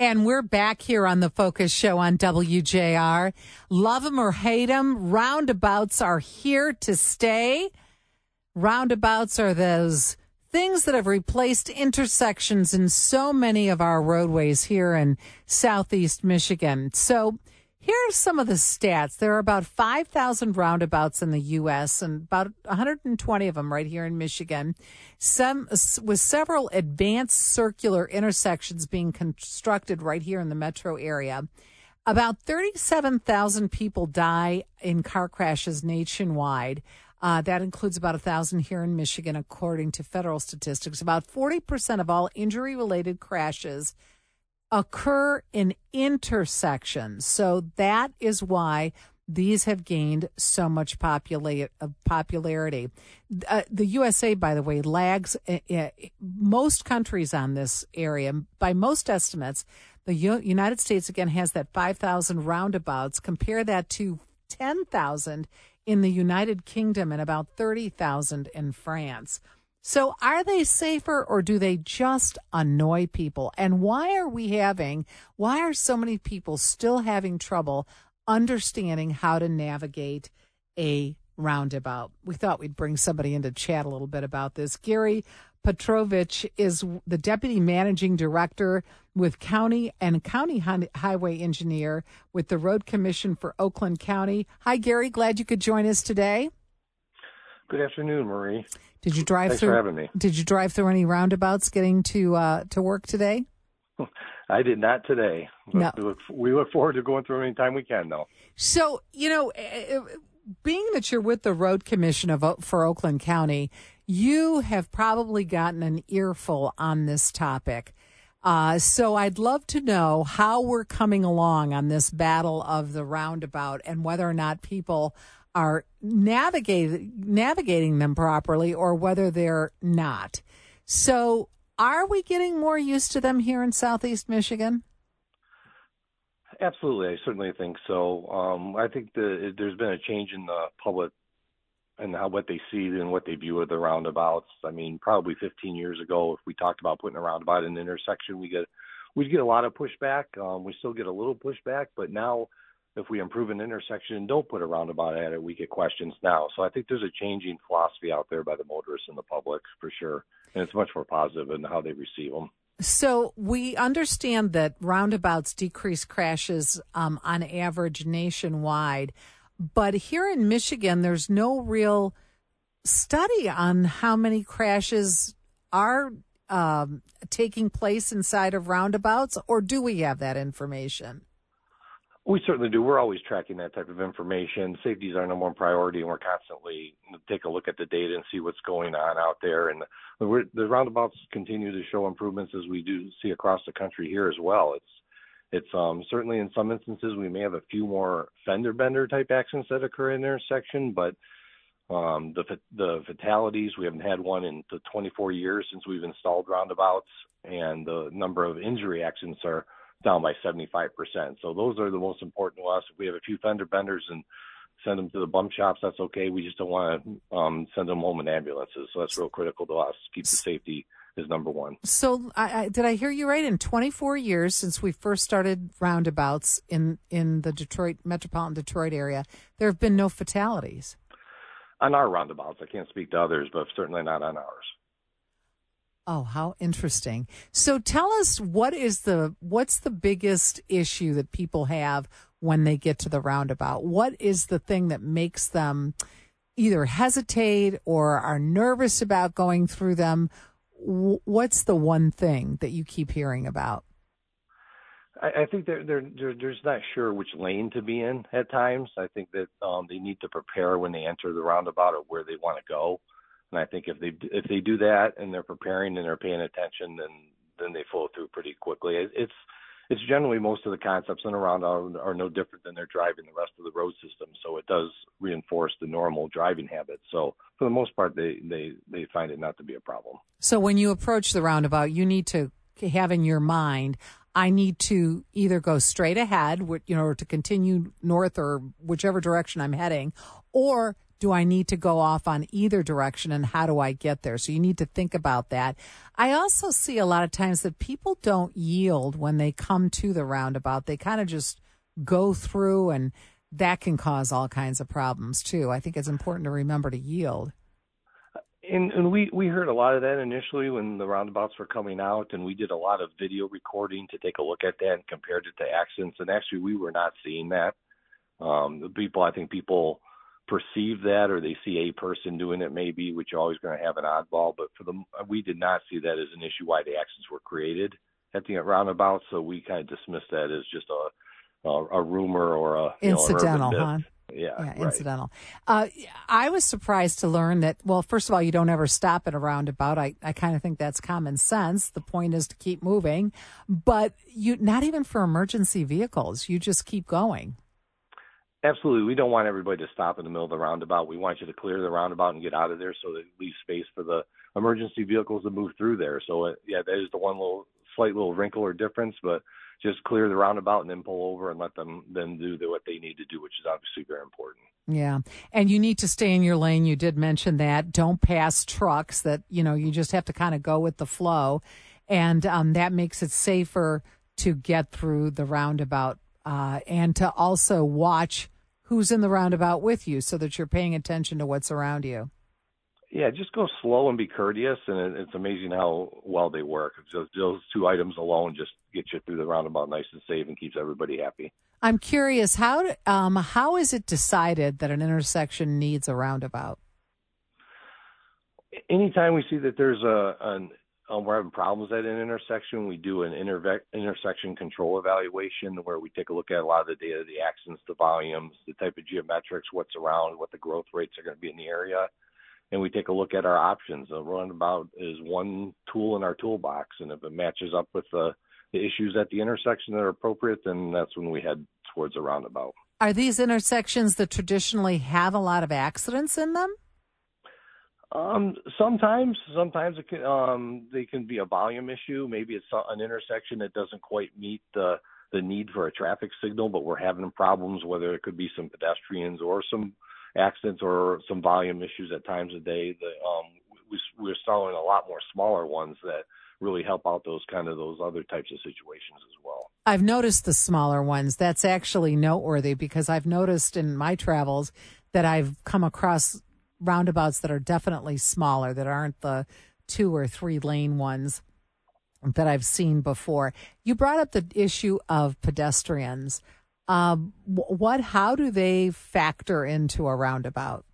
And we're back here on the Focus Show on WJR. Love them or hate them, roundabouts are here to stay. Roundabouts are those things that have replaced intersections in so many of our roadways here in southeast Michigan. So here are some of the stats. There are about 5,000 roundabouts in the U.S. and about 120 of them right here in Michigan. Some with several advanced circular intersections being constructed right here in the metro area. About 37,000 people die in car crashes nationwide. Uh, that includes about a thousand here in Michigan, according to federal statistics. About 40% of all injury related crashes occur in intersections. So that is why these have gained so much popula- uh, popularity. Uh, the USA, by the way, lags uh, uh, most countries on this area. By most estimates, the U- United States again has that 5,000 roundabouts. Compare that to 10,000 in the United Kingdom and about 30,000 in France. So are they safer or do they just annoy people? And why are we having, why are so many people still having trouble understanding how to navigate a roundabout? We thought we'd bring somebody in to chat a little bit about this. Gary Piotrowicz is the deputy managing director with county and county highway engineer with the road commission for Oakland County. Hi, Gary. Glad you could join us today. Good afternoon, Marie. Did you drive Thanks through? for having me. Did you drive through any roundabouts getting to uh, to work today? I did not today. No. We look, we look forward to going through any time we can, though. So you know, eh, eh, being that you're with the road commission of for Oakland County, you have probably gotten an earful on this topic. Uh, so I'd love to know how we're coming along on this battle of the roundabout and whether or not people are navigating navigating them properly or whether they're not. So, are we getting more used to them here in Southeast Michigan? Absolutely, I certainly think so. Um, I think the, there's been a change in the public and how what they see and what they view of the roundabouts. I mean, probably 15 years ago, if we talked about putting a roundabout in an intersection, we get we'd get a lot of pushback. Um, we still get a little pushback, but now if we improve an intersection and don't put a roundabout at it, we get questions now. So I think there's a changing philosophy out there by the motorists and the public for sure, and it's much more positive in how they receive them. So we understand that roundabouts decrease crashes um, on average nationwide, but here in Michigan, there's no real study on how many crashes are um, taking place inside of roundabouts, or do we have that information? We certainly do. We're always tracking that type of information. Safety is our number one priority, and we're constantly take a look at the data and see what's going on out there. And the roundabouts continue to show improvements as we do see across the country here as well. It's it's um, certainly in some instances we may have a few more fender bender type accidents that occur in intersection, but um, the the fatalities we haven't had one in the 24 years since we've installed roundabouts, and the number of injury accidents are down by 75%. So those are the most important to us. If we have a few fender benders and send them to the bump shops, that's okay. We just don't want to um, send them home in ambulances. So that's real critical to us. Keep the safety is number one. So I, I, did I hear you right? In 24 years since we first started roundabouts in, in the Detroit, metropolitan Detroit area, there have been no fatalities. On our roundabouts, I can't speak to others, but certainly not on ours. Oh, how interesting. So tell us what is the what's the biggest issue that people have when they get to the roundabout? What is the thing that makes them either hesitate or are nervous about going through them? What's the one thing that you keep hearing about? I, I think they're, they're, they're just not sure which lane to be in at times. I think that um, they need to prepare when they enter the roundabout of where they want to go. And I think if they if they do that and they're preparing and they're paying attention, then then they flow through pretty quickly. It's it's generally most of the concepts in around are, are no different than they're driving the rest of the road system. So it does reinforce the normal driving habits. So for the most part, they they they find it not to be a problem. So when you approach the roundabout, you need to have in your mind. I need to either go straight ahead, you know, to continue north or whichever direction I'm heading, or do I need to go off on either direction and how do I get there? So you need to think about that. I also see a lot of times that people don't yield when they come to the roundabout. They kind of just go through and that can cause all kinds of problems too. I think it's important to remember to yield. And, and we we heard a lot of that initially when the roundabouts were coming out, and we did a lot of video recording to take a look at that and compared it to accidents. And actually, we were not seeing that. Um, the people, I think people perceive that, or they see a person doing it, maybe, which you're always going to have an oddball. But for the we did not see that as an issue why the accidents were created at the roundabout. So we kind of dismissed that as just a a, a rumor or a incidental, know, huh? Yeah, yeah right. incidental. Uh, I was surprised to learn that. Well, first of all, you don't ever stop at a roundabout. I, I kind of think that's common sense. The point is to keep moving, but you not even for emergency vehicles. You just keep going. Absolutely, we don't want everybody to stop in the middle of the roundabout. We want you to clear the roundabout and get out of there, so that it leaves space for the emergency vehicles to move through there. So, it, yeah, that is the one little slight little wrinkle or difference, but just clear the roundabout and then pull over and let them then do what they need to do, which is obviously very important. Yeah. And you need to stay in your lane. You did mention that. Don't pass trucks that, you know, you just have to kind of go with the flow. And um, that makes it safer to get through the roundabout uh, and to also watch who's in the roundabout with you so that you're paying attention to what's around you. Yeah, just go slow and be courteous, and it's amazing how well they work. Just those two items alone just get you through the roundabout nice and safe, and keeps everybody happy. I'm curious how um, how is it decided that an intersection needs a roundabout? Anytime we see that there's a an um, we're having problems at an intersection, we do an interve- intersection control evaluation where we take a look at a lot of the data, the accidents, the volumes, the type of geometrics, what's around, what the growth rates are going to be in the area and we take a look at our options. A roundabout is one tool in our toolbox, and if it matches up with the, the issues at the intersection that are appropriate, then that's when we head towards a roundabout. Are these intersections that traditionally have a lot of accidents in them? Um, sometimes, sometimes it can, um, they can be a volume issue. Maybe it's an intersection that doesn't quite meet the the need for a traffic signal, but we're having problems. Whether it could be some pedestrians or some accidents or some volume issues at times of day. The, um, we, we're selling a lot more smaller ones that really help out those kind of those other types of situations as well. I've noticed the smaller ones. That's actually noteworthy because I've noticed in my travels that I've come across roundabouts that are definitely smaller, that aren't the two or three lane ones that I've seen before. You brought up the issue of pedestrians. Um, what? How do they factor into a roundabout?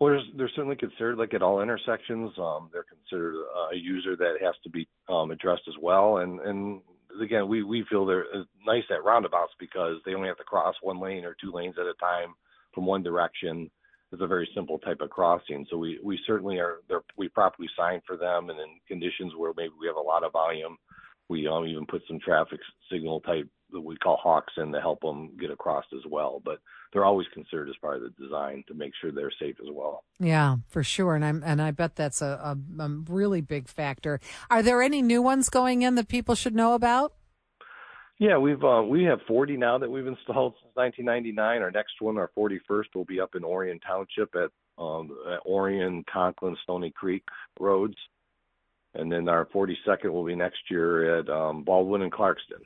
Well, they're certainly considered like at all intersections. Um, they're considered a user that has to be um, addressed as well. And and again, we we feel they're uh, nice at roundabouts because they only have to cross one lane or two lanes at a time from one direction. It's a very simple type of crossing. So we we certainly are we properly sign for them, and in conditions where maybe we have a lot of volume, we um, even put some traffic signal type that we call HAWKs in to help them get across as well. But they're always considered as part of the design to make sure they're safe as well. Yeah, for sure, and I'm and I bet that's a, a, a really big factor. Are there any new ones going in that people should know about? Yeah, we've uh, we have 40 now that we've installed since 1999. Our next one, our 41st, will be up in Orion Township at, um, at Orion, Conklin, Stoney Creek roads, and then our 42nd will be next year at um, Baldwin and Clarkston.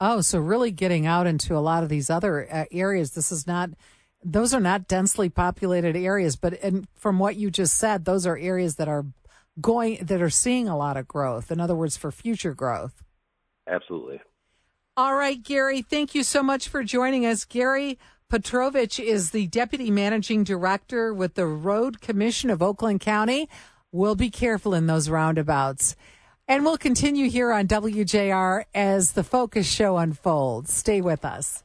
Oh, so really getting out into a lot of these other uh, areas. This is not; those are not densely populated areas. But and from what you just said, those are areas that are going that are seeing a lot of growth. In other words, for future growth. Absolutely. All right, Gary. Thank you so much for joining us, Gary. Piotrowicz is the deputy managing director with the Road Commission of Oakland County. We'll be careful in those roundabouts. And we'll continue here on WJR as the Focus Show unfolds. Stay with us.